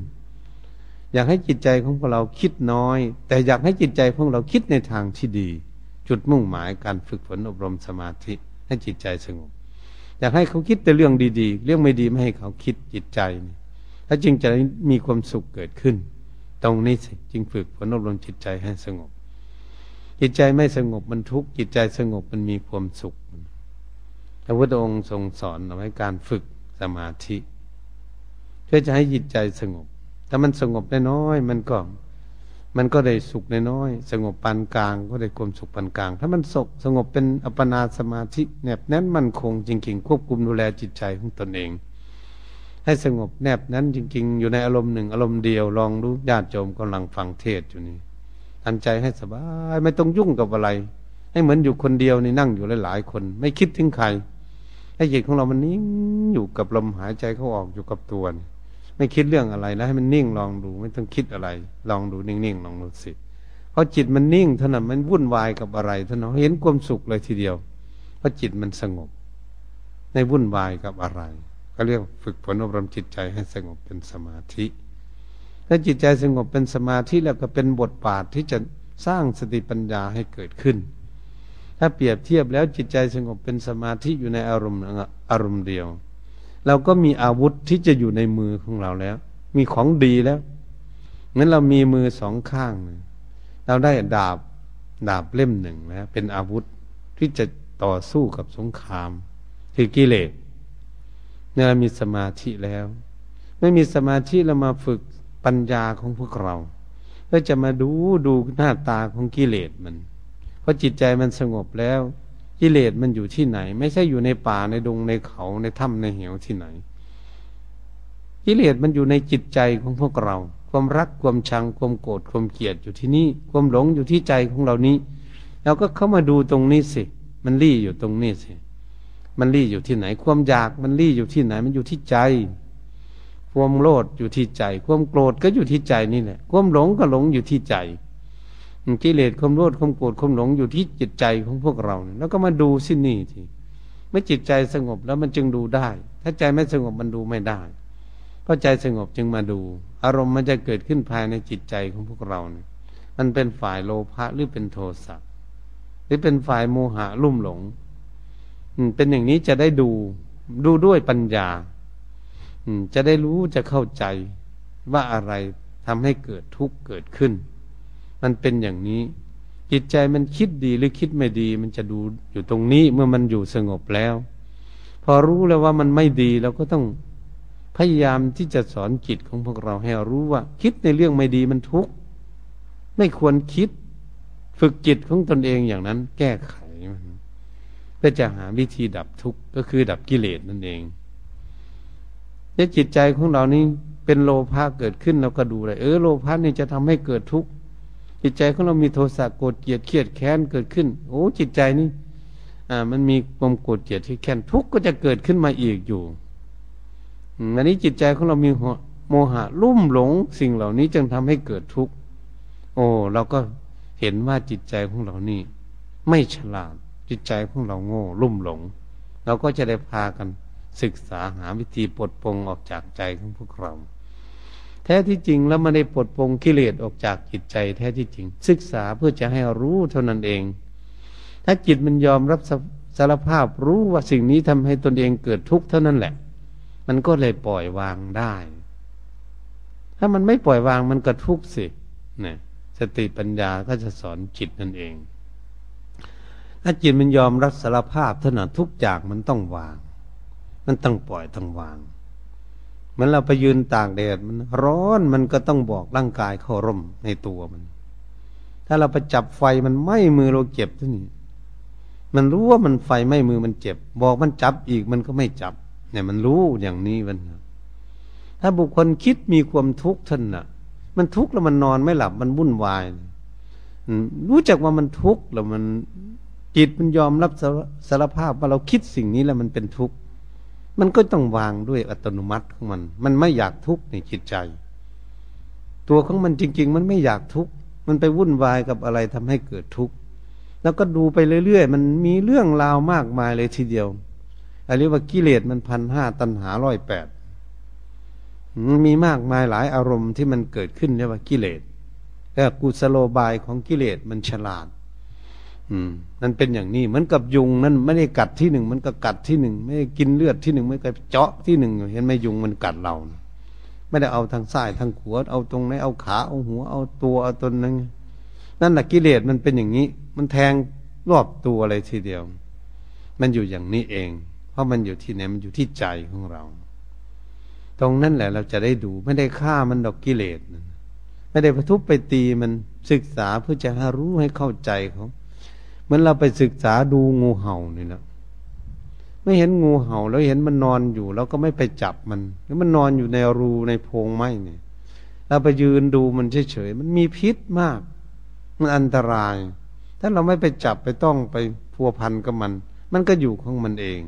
อยากให้จิตใจของพวกเราคิดน้อย แต่อยากให้จิตใจของเราคิดในทางที่ดี จุดมุ่งหมายการฝึกฝนอบรมสมาธิ ให้จิตใจสงบ อยากให้เขาคิดแต่เรื่องดี ๆ เรื่องไม่ดีไม่ให้เขาคิดจิตใจ ถ้าจึงจะมีความสุขเกิดขึ้น ตรงนี้จึงฝึกฝนอบรมจิตใจให้สงบ จิตใจไม่สงบมันทุกข์จิตใจสงบมันมีความสุขพระพุทธองค์ทรงสอนเอาไว้การฝึกสมาธิเพื่อจะให้จิตใจสงบถ้ามันสงบน้อยมันก็ มันก็ได้สุขน้อยสงบปานกลาง ก็ได้ความสุขปานกลาง ถ้ามันสกสงบเป็นอัปปนาสมาธิแนบแน่นมันคงจริงๆควบคุมดูแลจิตใจของตนเอง ให้สงบแนบนั้นจริง ๆ อยู่ในอารมณ์หนึ่ง อารมณ์เดียวลองรู้ญาติโยมกำลังฟังเทศอยู่นี่ทันใจให้สบายไม่ต้องยุ่งกับอะไร ให้เหมือนอยู่คนเดียวนี่นั่งอยู่หลายๆคน ไม่คิดถึงใครให้จิตของเรามันนิ่งอยู่กับลมหายใจเข้าออกอยู่กับตัวนี่ไม่คิดเรื่องอะไรแล้วให้มันนิ่งลองดู ไม่ต้องคิดอะไร ลองดูนิ่งๆลองดูสิเพราะจิตมันนิ่งเท่านั้นมันวุ่นวายกับอะไรเท่านั้นเห็นความสุขเลยทีเดียวเพราะจิตมันสงบ ในวุ่นวายกับอะไร ก็เรียกฝึกฝนอบรมจิตใจให้สงบเป็นสมาธิถ้าจิตใจสงบเป็นสมาธิแล้วก็เป็นบทบาทที่จะสร้างสติปัญญาให้เกิดขึ้น ถ้าเปรียบเทียบแล้วจิตใจสงบเป็นสมาธิอยู่ในอารมณ์อารมณ์เดียว เราก็มีอาวุธที่จะอยู่ในมือของเราแล้ว มีของดีแล้วงั้นเรามีมือสองข้าง เราได้ดาบดาบเล่มหนึ่งแล้วเป็นอาวุธที่จะต่อสู้กับสงคราม คือกิเลส เนี่ยเรามีสมาธิแล้ว ไม่มีสมาธิเรามาฝึกปัญญาของพวกเราเพื่อจะมาดูดูหน้าตาของกิเลสมัน เพราะจิตใจมันสงบแล้ว กิเลสมันอยู่ที่ไหน ไม่ใช่อยู่ในป่าในดงในเขาในถ้ำในเหวที่ไหน กิเลสมันอยู่ในจิตใจของพวกเรา ความรักความชังความโกรธความเกลียดอยู่ที่นี่ความหลงอยู่ที่ใจของเรานี้เราก็เข้ามาดูตรงนี้สิ มันรี่อยู่ตรงนี้สิ มันรี่อยู่ที่ไหน ความอยากมันรี่อยู่ที่ไหน มันอยู่ที่ใจ ความโลภอยู่ที่ใจ ความโกรธก็อยู่ที่ใจนี่แหละ ความหลงก็หลงอยู่ที่ใจกิเลสความโลภความโกรธความหลงอยู่ที่จิตใจของพวกเรา แล้วก็มาดูสินี่ทีเมื่อจิตใจสงบแล้วมันจึงดูได้ ถ้าใจไม่สงบมันดูไม่ได้เพราะใจสงบจึงมาดู อารมณ์มันจะเกิดขึ้นภายในจิตใจของพวกเราเนี่ยมันเป็นฝ่ายโลภะหรือเป็นโทสะหรือเป็นฝ่ายโมหะลุ่มหลง เป็นอย่างนี้จะได้ดู ดูด้วยปัญญาจะได้รู้จะเข้าใจว่าอะไรทำให้เกิดทุกข์เกิดขึ้น มันเป็นอย่างนี้ จิตใจมันคิดดีหรือคิดไม่ดี มันจะดูอยู่ตรงนี้เมื่อมันอยู่สงบแล้ว พอรู้แล้วว่ามันไม่ดีเราก็ต้องพยายามที่จะสอนจิตของพวกเราให้รู้ว่า คิดในเรื่องไม่ดีมันทุกข์ไม่ควรคิด ฝึกจิตของตนเองอย่างนั้น แก้ไขเพื่อจะหาวิธีดับทุกข์ก็คือดับกิเลสนั่นเองเนี่ยจิตใจของเรานี่เป็นโลภะเกิดขึ้นเราก็ดูเลยเออโลภะนี่จะทำให้เกิดทุกข์จิตใจของเรามีโทสะโกรธเกลียดเครียดแค้นเกิดขึ้น โอ้จิตใจนี่อ่า มันมีความโกรธเกลียดที่แค้นทุกข์ก็จะเกิดขึ้นมาอีกอยู่อันนี้จิตใจของเรามีโมหะลุ่มหลงสิ่งเหล่านี้จึงทำให้เกิดทุกข์โอ้เราก็เห็นว่าจิตใจของเรานี่ ไม่ฉลาด จิตใจของเราโง่ลุ่มหลง เราก็จะได้พากันศึกษาหาวิธีปลดปลงออกจากใจของพวกเรา แท้ที่จริงแล้วไม่ได้ปลดปลงกิเลสออกจากจิตใจ แท้ที่จริง ศึกษาเพื่อจะให้รู้เท่านั้นเอง ถ้าจิตมันยอมรับสารภาพรู้ว่าสิ่งนี้ทำให้ตนเองเกิดทุกข์เท่านั้นแหละ มันก็เลยปล่อยวางได้ ถ้ามันไม่ปล่อยวางมันก็ทุกข์สิเนี่ยสติปัญญาก็จะสอนจิตนั่นเอง ถ้าจิตมันยอมรับสารภาพเท่านั้นทุกอย่างมันต้องวาง มันต้องปล่อยต้องวาง มันเราไปยืนตากแดดมันร้อนมันก็ต้องบอกร่างกายเข้าร่มในตัวมัน ถ้าเราไปจับไฟมันไหม้มือเราเจ็บที่นี่มันรู้ว่ามันไฟไหม้มือมันเจ็บ บอกมันจับอีกมันก็ไม่จับ เนี่ยมันรู้อย่างนี้มันถ้าบุคคลคิดมีความทุกข์ท่านน่ะ มันทุกข์แล้วมันนอนไม่หลับมันวุ่นวาย รู้จักว่ามันทุกข์แล้วมัน จิตมันยอมรับสารภาพว่าเราคิดสิ่งนี้แล้วมันเป็นทุกข์มันก็ต้องวางด้วยอัตโนมัติของมัน มันไม่อยากทุกข์ในจิตใจ ตัวของมันจริง ๆ มันไม่อยากทุกข์มันไปวุ่นวายกับอะไรทำให้เกิดทุกข์แล้วก็ดูไปเรื่อยๆ มันมีเรื่องราวมากมายเลยทีเดียวอะไรว่ากิเลสมันพันห้าตัณหาร้อยแปดมันมีมากมายหลายอารมณ์ที่มันเกิดขึ้นเรียกว่ากิเลสแล้วกุศโลบายของกิเลสมันฉลาด อืมมันเป็นอย่างนี้เหมือนกับยุงนั้นไม่ได้กัดที่หนึ่งมันก็กัดที่หนึ่งไม่ได้กินเลือดที่หนึ่งไม่ได้เจาะที่หนึ่งเห็นไหมยุงมันกัดเรา ไม่ได้เอาทางซ้ายทางขวาเอาตรงไหนเอาขาเอาหัวเอาตัวเอาตนนั้นนั่นแหละกิเลสมันเป็นอย่างนี้ มันแทงรอบตัวอะไรทีเดียว มันอยู่อย่างนี้เอง เพราะมันอยู่ที่ไหนมันอยู่ที่ใจของเรา ตรงนั้นแหละเราจะได้ดูไม่ได้ฆ่ามันดอกกิเลสไม่ได้ประทุบไปตีมันศึกษาเพื่อจะให้รู้ให้เข้าใจเขา เหมือนเราไปศึกษาดูงูเห่านี่นะไม่เห็นงูเห่า แล้วเห็นมันนอนอยู่ แล้วก็ไม่ไปจับมันแล้วมันนอนอยู่ในรูในโพรงไม้เนี่ยเราไปยืนดูมันเฉยๆมันมีพิษมาก มันอันตราย ถ้าเราไม่ไปจับไปต้องไปพัวพันกับมัน มันก็อยู่ของมันเอง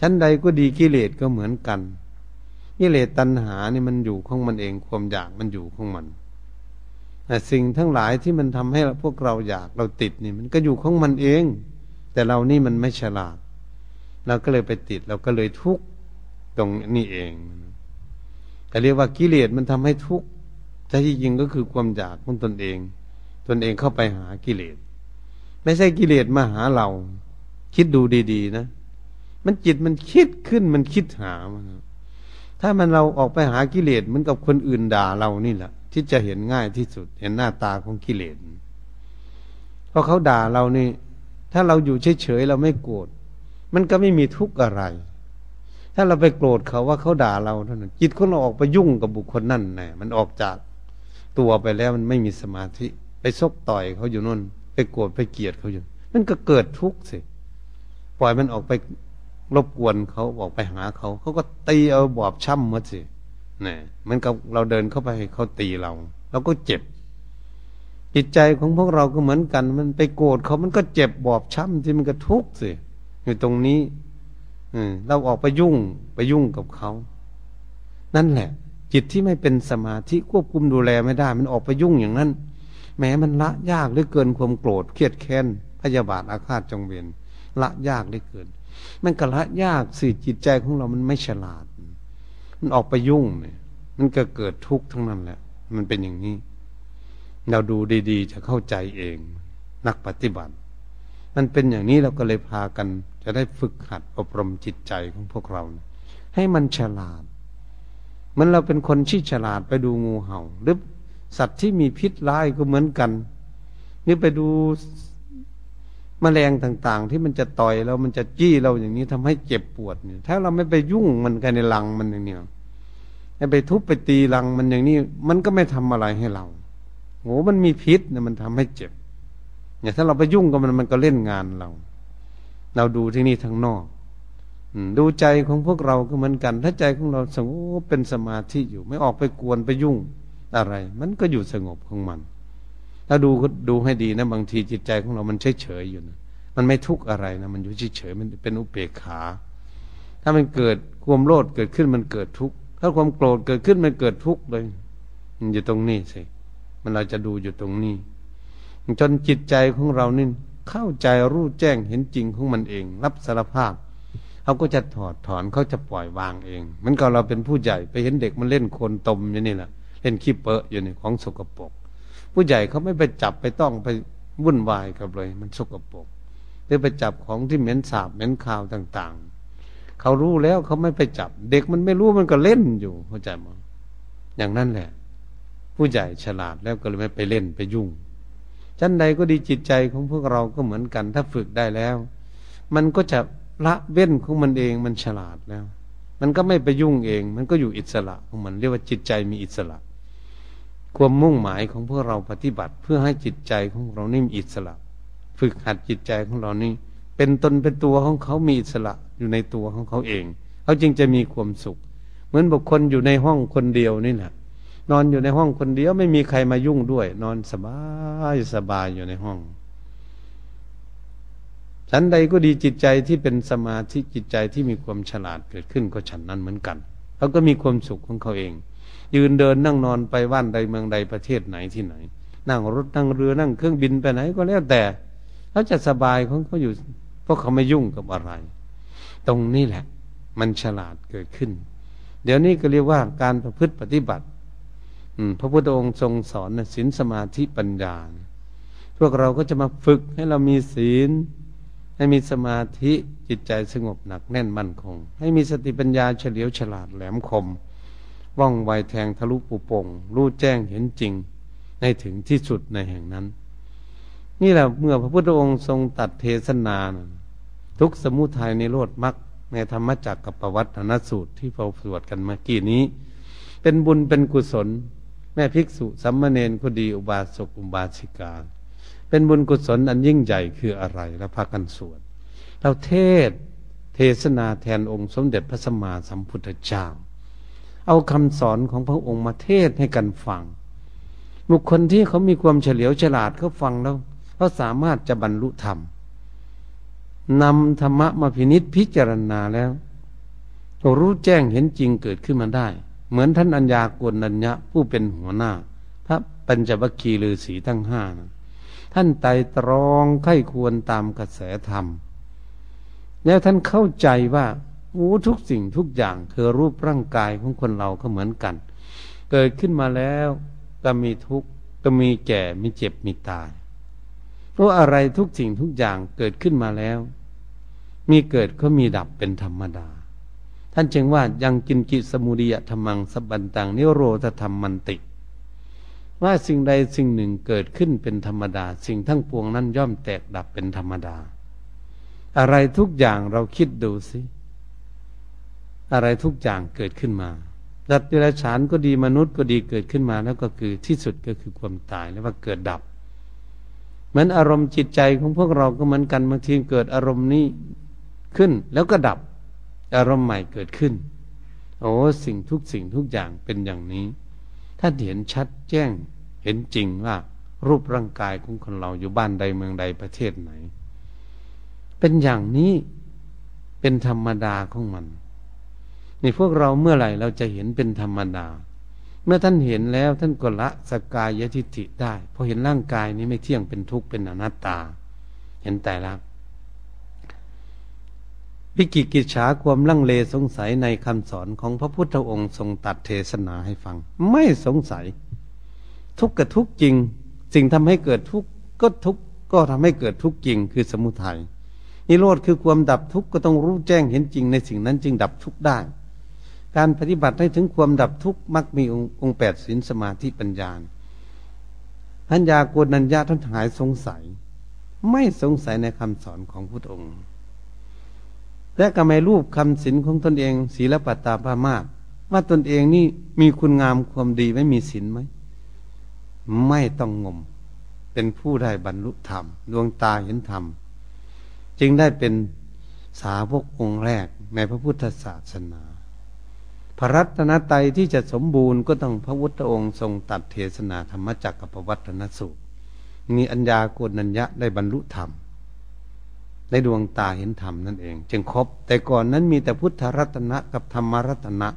ชั้นใดก็ดีกิเลสก็เหมือนกันกิเลสตัณหานี่มันอยู่ของมันเอง ความอยากมันอยู่ของมัน สิ่งทั้งหลายที่มันทำให้พวกเราอยากเราติดนี่ มันก็อยู่ของมันเอง แต่เรานี่มันไม่ฉลาด เราก็เลยไปติด เราก็เลยทุกข์ตรงนี้เองแต่เรียกว่ากิเลสมันทำให้ทุกข์แต่ที่จริงก็คือความอยากของตนเอง ตนเองเข้าไปหากิเลสไม่ใช่กิเลสมาหาเรา คิดดูดีๆนะมันจิตมันคิดขึ้นมันคิดหามันถ้ามันเราออกไปหากิเลสเหมือนกับคนอื่นด่าเรานี่แหละ ที่จะเห็นง่ายที่สุด เห็นหน้าตาของกิเลสเพราะเขาด่าเรานี่ ถ้าเราอยู่เฉยๆเราไม่โกรธมันก็ไม่มีทุกข์อะไร ถ้าเราไปโกรธเขาว่าเขาด่าเราเท่านั้นจิตของเราออกไปยุ่งกับบุคคลนั่นแน่มันออกจากตัวไปแล้วมันไม่มีสมาธิ ไปซกต่อยเขาอยู่นั่น ไปโกรธไปเกลียดเขาอยู่ มันก็เกิดทุกข์สิปล่อยมันออกไปรบกวนเขาออกไปหาเขา เขาก็ตีเอาบอบช้ำมาสิ นี่เหมือนกับเราเดินเข้าไปเขาตีเราเราก็เจ็บ จิตใจของพวกเราก็เหมือนกัน มันไปโกรธเขามันก็เจ็บบอบช้ำที่มันก็ทุกข์สิอยู่ตรงนี้เราออกไปยุ่งไปยุ่งกับเขา นั่นแหละ จิตที่ไม่เป็นสมาธิควบคุมดูแลไม่ได้ มันออกไปยุ่งอย่างนั้น แม้มันละยากหลือเกินความโกรธเครียดแค้นพยาบาทอาฆาตจงเวียนละยากเหลือเกิน มันก็ละยากสิจิตใจของเรามันไม่ฉลาด มันออกไปยุ่งเนี่ยมันก็เกิดทุกข์ทั้งนั้นแหละ มันเป็นอย่างนี้ เราดูดีๆ จะเข้าใจเอง นักปฏิบัติ มันเป็นอย่างนี้เราก็เลยพากัน จะได้ฝึกหัดอบรมจิตใจของพวกเรา ให้มันฉลาดมันเราเป็นคนที่ฉลาดไปดูงูเห่า หรือสัตว์ที่มีพิษร้ายก็เหมือนกัน นี่ไปดู มแมลงต่างๆ ที่มันจะต่อยเรา มันจะจี้เราอย่างนี้ทำให้เจ็บปวดเนี่ย ถ้าเราไม่ไปยุ่งมันกันในรังมันอย่างนี้ไปทุบไปตีรังมันอย่างนี้ มันก็ไม่ทำอะไรให้เราโอ้มันมีพิษเนี่ยมันทำให้เจ็บ เนี่ยถ้าเราไปยุ่งกับมันมันก็เล่นงานเรา เราดูที่นี่ทั้งนอกดูใจของพวกเราก็เหมือนกัน ถ้าใจของเราสงบเป็นสมาธิอยู่ ไม่ออกไปกวนไปยุ่งอะไร มันก็อยู่สงบของมัน ถ้าดูดูให้ดีนะ บางทีจิตใจของเรามันเฉยเฉยอยู่นะมันไม่ทุกข์อะไรนะมันอยู่เฉยเฉยมันเป็นอุเบกขา ถ้ามันเกิดความโลภเกิดขึ้นมันเกิดทุกข์ถ้าความโกรธเกิดขึ้นมันเกิดทุกข์เลย มันอยู่ตรงนี้สิมันเราจะดูอยู่ตรงนี้ จนจิตใจของเรานี่เข้าใจรู้แจ้งเห็นจริงของมันเอง รับสารภาพเขาก็จะถอดถอนเขาจะปล่อยวางเองมันก็เราเป็นผู้ใหญ่ไปเห็นเด็กมันเล่นโคนตมอย่างนี้แหละเล่นขี้เปอะอยู่ในของสกปรก ผู้ใหญ่เขาไม่ไปจับไปต้องไปวุ่นวายกับเลย มันสกปรกหรือไปจับของที่เหม็นสาบเหม็นข่าวต่าง ๆ เขารู้แล้วเขาไม่ไปจับ เด็กมันไม่รู้มันก็เล่นอยู่เข้าใจมั้ยอย่างนั้นแหละ ผู้ใหญ่ฉลาดแล้วก็เลยไม่ไปเล่นไปยุ่งชั้นใดก็ดีจิตใจของพวกเราก็เหมือนกัน ถ้าฝึกได้แล้ว มันก็จะละเว้นของมันเองมันฉลาดแล้ว มันก็ไม่ไปยุ่งเอง มันก็อยู่อิสระของมันเรียกว่าจิตใจมีอิสระ ความมุ่งหมายของพวกเราปฏิบัติ เพื่อให้จิตใจของเรานี่มีอิสระ ฝึกหัดจิตใจของเรานี่เป็นตนเป็นตัวของเขามีอิสระอยู่ในตัวของเขาเอง เขาจึงจะมีความสุข เหมือนบุคคลอยู่ในห้องคนเดียวนี่แหละนอนอยู่ในห้องคนเดียวไม่มีใครมายุ่งด้วย นอนสบายสบายอยู่ในห้องฉันใดก็ดีจิตใจที่เป็นสมาธิจิตใจที่มีความฉลาดเกิดขึ้นก็ฉันนั้นเหมือนกันเขาก็มีความสุขของเขาเอง ยืนเดินนั่งนอนไปว่านใดเมืองใดประเทศไหนที่ไหน นั่งรถนั่งเรือนั่งเครื่องบินไปไหนก็แล้วแต่เขาจะสบายของเขาอยู่เพราะเขาไม่ยุ่งกับอะไร ตรงนี้แหละ มันฉลาดเกิดขึ้น เดี๋ยวนี้ก็เรียกว่าการประพฤติปฏิบัติพระพุทธองค์ทรงสอนศีลสมาธิปัญญา พวกเราก็จะมาฝึกให้เรามีศีล ให้มีสมาธิจิตใจสงบหนักแน่นมั่นคง ให้มีสติปัญญาเฉลียวฉลาดแหลมคม ว่องไวแทงทะลุปุโป่งรู้แจ้งเห็นจริง ในถึงที่สุดในแห่งนั้น นี่แหละเมื่อพระพุทธองค์ทรงตัดเทศนานะทุกสมุทัยในโลดมักในธรรมจักรกับประวัตินสูตรที่เราสวดกันเมื่อกี้นี้ เป็นบุญเป็นกุศล แม่ภิกษุสัมมาเนนก็ดีอุบาสกอุบาสิกา เป็นบุญกุศลอันยิ่งใหญ่คืออะไรแล้วพากันสวดเราเทศเทศนาแทนองค์สมเด็จพระสัมมาสัมพุทธเจ้า เอาคำสอนของพระองค์มาเทศให้กันฟัง บุคคลที่เขามีความเฉลียวฉลาดเขาฟังแล้วเขาสามารถจะบรรลุธรรมนำธรรมะมาพินิษพิจารณาแล้วรู้แจ้งเห็นจริงเกิดขึ้นมาได้ เหมือนท่านอัญญากนัญญะผู้เป็นหัวหน้า พระปัญจวัคคีย์ฤาษีทั้งห้านะท่านไต่ตรองไข้ควรตามกระแสธรรม แล้วท่านเข้าใจว่า โอ้ทุกสิ่งทุกอย่างคือรูปร่างกายของคนเราก็เหมือนกัน เกิดขึ้นมาแล้วก็มีทุกข์ก็มีแก่มีเจ็บมีตายเพราะอะไรทุกสิ่งทุกอย่างเกิดขึ้นมาแล้ว มีเกิดก็มีดับเป็นธรรมดา ท่านจึงว่ายังกินกิสมุริยธรรมังสบันตังนิโรธธรรมมันติ ว่าสิ่งใดสิ่งหนึ่งเกิดขึ้นเป็นธรรมดา สิ่งทั้งปวงนั้นย่อมแตกดับเป็นธรรมดา อะไรทุกอย่างเราคิดดูสิ อะไรทุกอย่างเกิดขึ้นมาสัตว์เดรัจฉานก็ดีมนุษย์ก็ดีเกิดขึ้นมาแล้วก็คือที่สุดก็คือความตายแล้วว่าเกิดดับ เหมือนอารมณ์จิตใจของพวกเราก็เหมือนกันบางทีเกิดอารมณ์นี้ขึ้นแล้วก็ดับ อารมณ์ใหม่เกิดขึ้น โอ้สิ่งทุกสิ่งทุกอย่างเป็นอย่างนี้ ถ้าเห็นชัดแจ้งเห็นจริงว่า รูปร่างกายของคนเราอยู่บ้านใดเมืองใดประเทศไหน เป็นอย่างนี้เป็นธรรมดาของมัน นี่พวกเราเมื่อไหร่เราจะเห็นเป็นธรรมดา เมื่อท่านเห็นแล้วท่านก็ละสกายทิฏฐิได้พอเห็นร่างกายนี้ไม่เที่ยงเป็นทุกข์เป็นอนัตตา เห็นแต่ละวิกิกิจฉาความลังเลสงสัยในคำสอนของพระพุทธองค์ทรงตัดเทศนาให้ฟัง ไม่สงสัย ทุกข์กับทุกข์จริง สิ่งทำให้เกิดทุกข์ก็ทุกข์ก็ทำให้เกิดทุกข์จริง คือสมุทัยนิโรธคือความดับทุกข์ก็ต้องรู้แจ้งเห็นจริงในสิ่งนั้นจึงดับทุกข์ได้ การปฏิบัติให้ถึงความดับทุกข์มักมีองค์แปดศีลสมาธิปัญญาพัญญาโกนัญญาท่านหายสงสัย ไม่สงสัยในคำสอนของพุทธองค์ และก็ไม่รูปคำศีลของตนเองศีลปัตตาภามาว่าตนเองนี่มีคุณงามความดีไม่มีศีลไหม ไม่ต้องงม เป็นผู้ได้บรรลุธรรม ดวงตาเห็นธรรม จึงได้เป็นสาวกองค์แรกในพระพุทธศาสนา พระรัตนตรัยที่จะสมบูรณ์ก็ต้องพระพุทธองค์ทรงตัดเทศนาธรรมจักรกับพวัฒนสูตร มีอัญญาโกนัญญะได้บรรลุธรรมในดวงตาเห็นธรรมนั่นเอง จึงครบ แต่ก่อนนั้นมีแต่พุทธรัตนะกับธรรมรัตนะ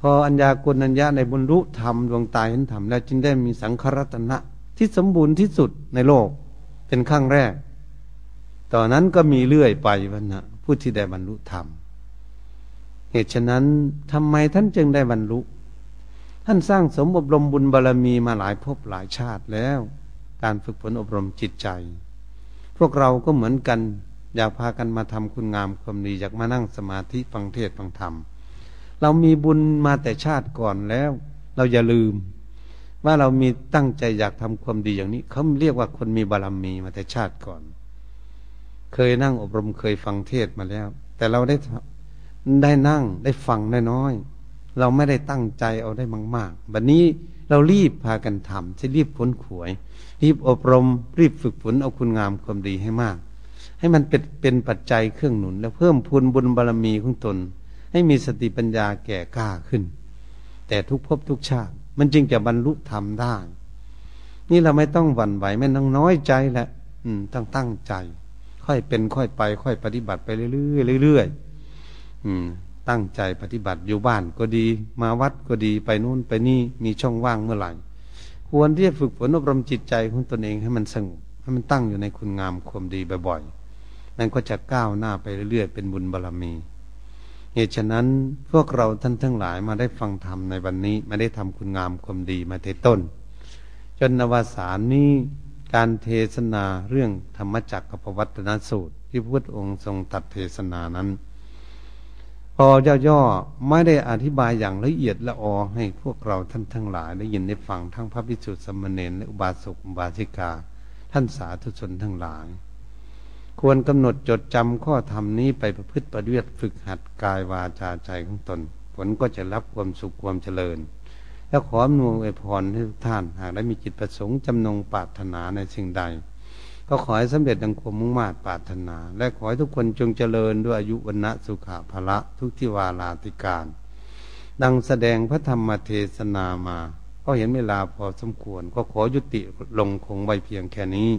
พออัญญาโกุณัญญาในบุญรุธรรมดวงตาเห็นธรรมแล้วจึงได้มีสังขรัตนะที่สมบูรณ์ที่สุดในโลก เป็นขั้งแรกต่อนนั้นก็มีเรื่อยไปวันนะผู้ที่ได้บรรลุธรรม เหตุฉะนั้นทำไมท่านจึงได้บรรลุ ท่านสร้างสมอบรมบุญบารรมีมาหลายภพหลายชาติแล้ว การฝึกฝนอบรมจิตใจ พวกเราก็เหมือนกัน อยากพากันมาทำคุณงามความดีอยากมานั่งสมาธิฟังเทศฟังธรรม เรามีบุญมาแต่ชาติก่อนแล้ว เราอย่าลืม ว่าเรามีตั้งใจอยากทำความดีอย่างนี้เขาเรียกว่าคนมีบารรมีมาแต่ชาติก่อน เคยนั่งอบรมเคยฟังเทศมาแล้ว แต่เราได้ ได้นั่งได้ฟังน้อยๆเราไม่ได้ตั้งใจเอาได้มากๆบัดนนี้เรารีบพากันทำจะรีบพ้นขวย รีบอบรม รีบฝึกฝนเอาคุณงามความดีให้มาก ให้มันเป็นเป็นปัจจัยเครื่องหนุน และเพิ่มพูนบุญบารรมีของตน ให้มีสติปัญญาแก่กล้าขึ้น แต่ทุกภพทุกชาติ มันจึงจะบรรลุธรรมได้ นี่เราไม่ต้องหวั่นไหวไม่ต้องน้อยใจแหละอืมต้องตั้งใจ ค่อยเป็นค่อยไป ค่อยปฏิบัติไปเรื่อยๆเรื่อยๆ อืม ตั้งใจปฏิบัติอยู่บ้านก็ดี มาวัดก็ดีไปนู่นไปนี่มีช่องว่างเมื่อไหร่ควรที่จะฝึกฝนอบรมจิตใจของตนเองให้มันสงบให้มันตั้งอยู่ในคุณงามความดีบ่อยๆนั่นก็จะก้าวหน้าไปเรื่อยๆเป็นบุญบารรมีเหตุฉะนั้นพวกเราท่านทั้งหลายมาได้ฟังธรรมในวันนี้มาได้ทำคุณงามความดีมาเทต้น จนนวสารนี้การเทศนาเรื่องธรรมจักรกับวัตนสูตร ที่พระพุทธองค์ทรงตัดเทศนานั้น พอย่อๆไม่ได้อธิบายอย่างละเอียดละออให้พวกเราท่านทั้งหลายได้ยินได้ฟังทั้งพระพิสุทธิสมณเณรและอุบาสกอุบาสิกา ท่านสาธุชนทั้งหลาย ควรกำหนดจดจำข้อธรรมนี้ไปประพฤติปฏิบัติฝึกหัดกายวาจาใจของตน ผลก็จะรับความสุขความเจริญ และขออำนวยพรให้ทุกท่าน หากได้มีจิตประสงค์จำนงปรารถนาในสิ่งใด ก็ขอให้สำเร็จดังความมุ่งมา่ปรารถนา และขอให้ทุกคนจงเจริญด้วยอายุวันณะสุขะพละทุกทิวาลาติการ ดังแสดงพระธรรมเทศนามา ก็เห็นเวลาพอสมควร ก็ขอยุติลงคงไว้เพียงแค่นี้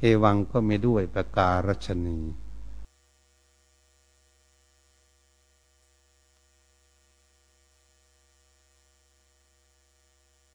เอวังก็ไม่ด้วยประการรัชนี